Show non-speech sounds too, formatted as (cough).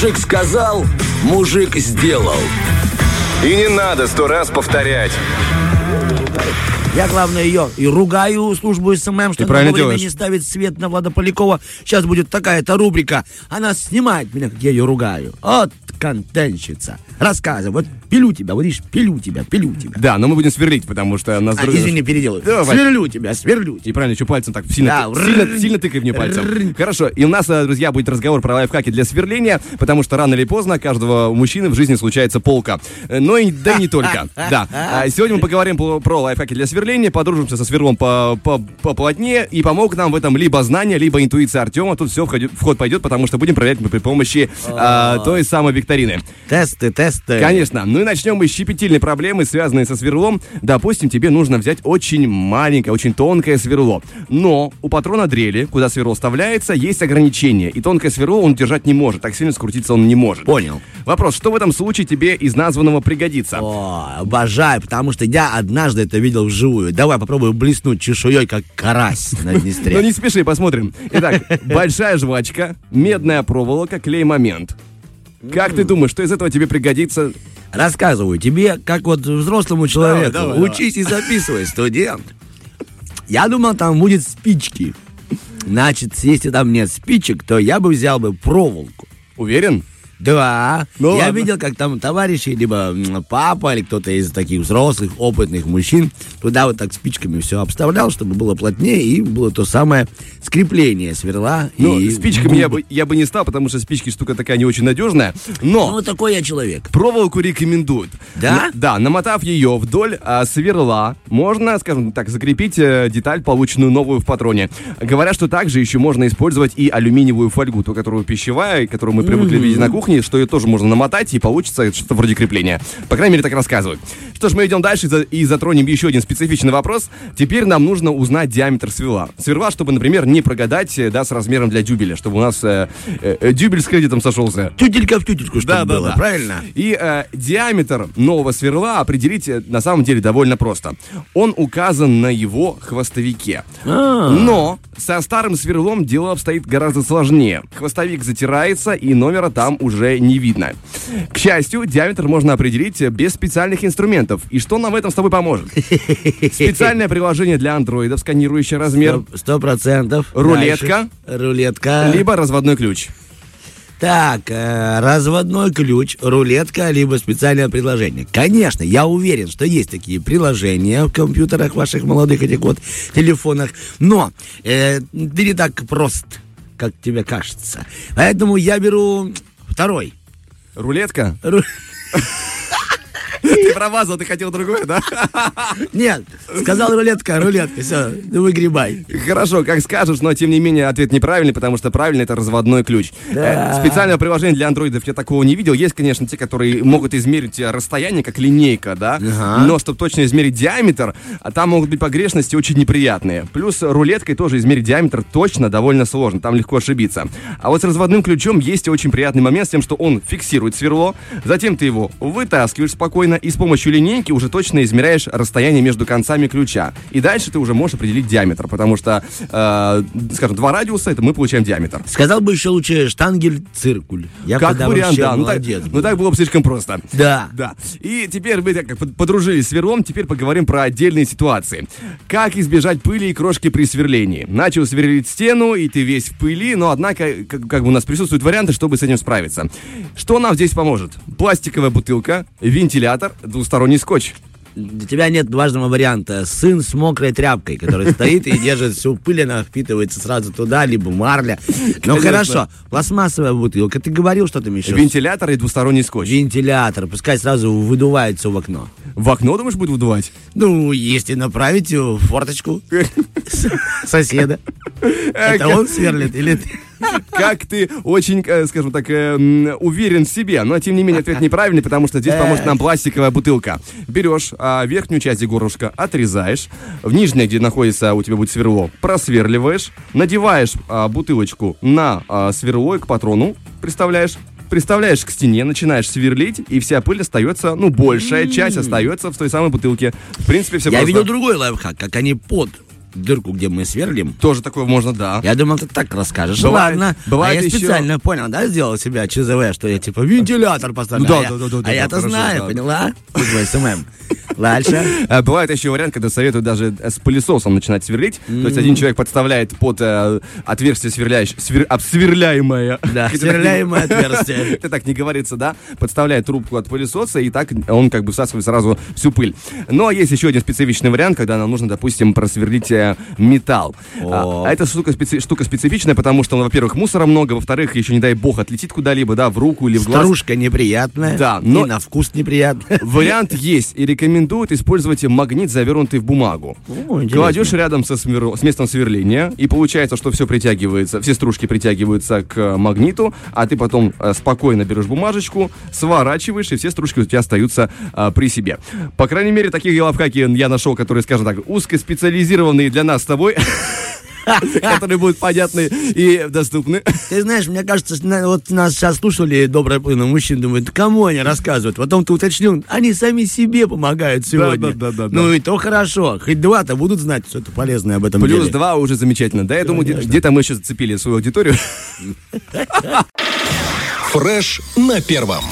Мужик сказал, мужик сделал. И не надо сто раз повторять. Я, главное, ее и ругаю службу SMM, что Ты правильно делаешь. не ставит свет на Влада Полякова. Сейчас будет такая-то рубрика. Она снимает меня, как я ее ругаю. Вот контентщица. Рассказывай. Вот пилю тебя, вот видишь, пилю тебя, пилю тебя. Да, но мы будем сверлить, потому что нас... А, друг- извини, переделаю. Давай. Сверлю тебя, сверлю тебя. И правильно, еще пальцем так сильно, Да, сильно, сильно тыкай в нее пальцем. Хорошо, и у нас, друзья, будет разговор про лайфхаки для сверления, потому что рано или поздно каждого мужчины в жизни случается полка. Но и да не только. Да. Сегодня мы поговорим про лайфхаки для сверления, подружимся со сверлом по, по, поплотнее, и помог нам в этом либо знание, либо интуиция Артема. Тут все в ход пойдет, потому что будем проверять мы при помощи а, той самой викторины. Тесты, тесты. Конечно. Ну и начнем мы с щепетильной проблемы, связанной со сверлом. Допустим, тебе нужно взять очень маленькое, очень тонкое сверло. Но у патрона дрели, куда сверло вставляется, есть ограничения. И тонкое сверло он держать не может. Так сильно скрутиться он не может. Понял. Вопрос, что в этом случае тебе из названного пригодится? О, обожаю, потому что я однажды это видел вживую. Давай попробую блеснуть чешуей, как карась на Ну Днестре. не спеши, посмотрим. Итак, большая жвачка, медная проволока, клей-момент. Как ты думаешь, что из этого тебе пригодится? Рассказываю тебе, как вот взрослому человеку. давай, Учись и записывай, студент. Я думал, там будет спички. Значит, если там нет спичек, то я бы взял бы проволоку. Уверен? Да. Ну я ладно. видел, как там товарищи, либо папа, или кто-то из таких взрослых, опытных мужчин, туда вот так спичками все обставлял, чтобы было плотнее, и было то самое скрепление сверла. Ну, и спичками я бы, я бы не стал, потому что спички штука такая не очень надежная. Но Ну, такой я человек. Проволоку рекомендуют. Да? На- да, намотав ее вдоль а, сверла, можно, скажем так, закрепить э, деталь, полученную новую в патроне. Говорят, что также еще можно использовать и алюминиевую фольгу, ту, которую пищевая, которую мы привыкли видеть на кухне, что ее тоже можно намотать, и получится что-то вроде крепления. По крайней мере, так рассказывают. Что ж, мы идем дальше и затронем еще один специфичный вопрос. Теперь нам нужно узнать диаметр сверла. Сверла, чтобы, например, не прогадать, э, да, с размером для дюбеля, чтобы у нас э, э, э, дюбель с кредитом сошелся. Тютелька в тютельку, чтобы было, правильно? И э, диаметр нового сверла определить э, на самом деле довольно просто. Он указан на его хвостовике. А. Но со старым сверлом дело обстоит гораздо сложнее. Хвостовик затирается, и номера там уже не видно. К счастью, диаметр можно определить без специальных инструментов. И что нам в этом с тобой поможет? (laughs) Специальное приложение для андроидов, сканирующее размер, Сто- Сто процентов. Рулетка. Дальше. Рулетка. либо разводной ключ. Так, э, разводной ключ, рулетка, либо специальное приложение. Конечно, я уверен, что есть такие приложения в компьютерах ваших молодых этих вот телефонах, но э, ты не так прост, как тебе кажется. Поэтому я беру второй. Рулетка? Ру- (laughs) Ты промазал, ты хотел другое, да? (laughs) Нет, сказал рулетка, рулетка, все, ну выгребай. Хорошо, как скажешь, но тем не менее ответ неправильный, потому что правильный это разводной ключ. Да. Э, Специальное приложение для андроидов я такого не видел. Есть, конечно, те, которые могут измерить э, расстояние, как линейка, да? Ага. Но чтобы точно измерить диаметр, а там могут быть погрешности очень неприятные. Плюс рулеткой тоже измерить диаметр точно довольно сложно, там легко ошибиться. А вот с разводным ключом есть очень приятный момент с тем, что он фиксирует сверло, затем ты его вытаскиваешь спокойно и с помощью линейки уже точно измеряешь расстояние между концами ключа. И дальше ты уже можешь определить диаметр, потому что, э, скажем, два радиуса, это мы получаем диаметр. Сказал бы еще лучше штангель-циркуль. Я как вариант, вообще да. Ну так, ну так было бы слишком просто. Да. Да. И теперь мы так под- подружились с сверлом, теперь поговорим про отдельные ситуации. Как избежать пыли и крошки при сверлении? Начал сверлить стену, и ты весь в пыли, но однако, как, как бы у нас присутствуют варианты, чтобы с этим справиться. Что нам здесь поможет? Пластиковая бутылка, вентилятор, двусторонний скотч. Для тебя нет важного варианта. Сын с мокрой тряпкой, который (laughs) стоит и держит всю пыль, она впитывается сразу туда, либо марля. Ну хорошо, пластмассовая бутылка. Ты говорил, что там еще? Вентилятор и двусторонний скотч. Вентилятор. Пускай сразу выдувается в окно. В окно, думаешь, будет выдувать? Ну, если направить в форточку (laughs) соседа. Это он сверлит или ты? (laughs) Как ты очень, э, скажем так, э, уверен в себе. Но, тем не менее, ответ неправильный, потому что здесь поможет нам пластиковая бутылка. Берешь а, верхнюю часть горлышка, отрезаешь. В нижней, где находится у тебя будет сверло, просверливаешь. Надеваешь а, бутылочку на а, сверло и к патрону приставляешь. Приставляешь к стене, начинаешь сверлить, и вся пыль остается, ну, большая часть остается в той самой бутылке. В принципе, все Я просто. видел другой лайфхак, как они под дырку, где мы сверлим. Тоже такое можно, да. Я думал, ты так расскажешь. Бывает- Ладно. бывает а я еще- специально понял, да, сделал себя ЧЗВ, что я типа вентилятор поставлю. Ну да, а я, да, да, да, а да, я-то хорошо, знаю, да. поняла? SMM. Дальше. А, Бывает еще вариант, когда советуют даже э, с пылесосом начинать сверлить. То есть один человек подставляет под э, отверстие сверляющее, свер- обсверляемое. Да, (laughs) сверляемое отверстие. (laughs) Это так не говорится, да? Подставляет трубку от пылесоса, и так он как бы всасывает сразу всю пыль. Ну, а есть еще один специфичный вариант, когда нам нужно, допустим, просверлить э, металл. А, а эта штука, специ- штука специфичная, потому что, ну, во-первых, мусора много, во-вторых, еще, не дай бог, отлетит куда-либо, да, в руку или в глаз. Старушка неприятная. Да, И но- на вкус неприятная. Вариант (laughs) есть и рекомендуют использовать магнит, завернутый в бумагу. О, интересно. Кладешь рядом со свер- с местом сверления, и получается, что все притягивается, все стружки притягиваются к э, магниту, а ты потом э, спокойно берешь бумажечку, сворачиваешь, и все стружки у тебя остаются э, при себе. По крайней мере, таких лайфхаки я нашел, которые, скажем так, узкоспециализированные для нас с тобой. (laughs) (laughs) Которые будут понятны и доступны. Ты знаешь, мне кажется, вот нас сейчас слушали добрые половина мужчин, думают, кому они рассказывают? Потом ты уточнил, они сами себе помогают сегодня. да, да, да, Ну и то хорошо. Хоть два-то будут знать что-то полезное об этом Плюс деле. два уже замечательно. Да, я думаю, где- где-то мы еще зацепили свою аудиторию. (laughs) Фреш на первом.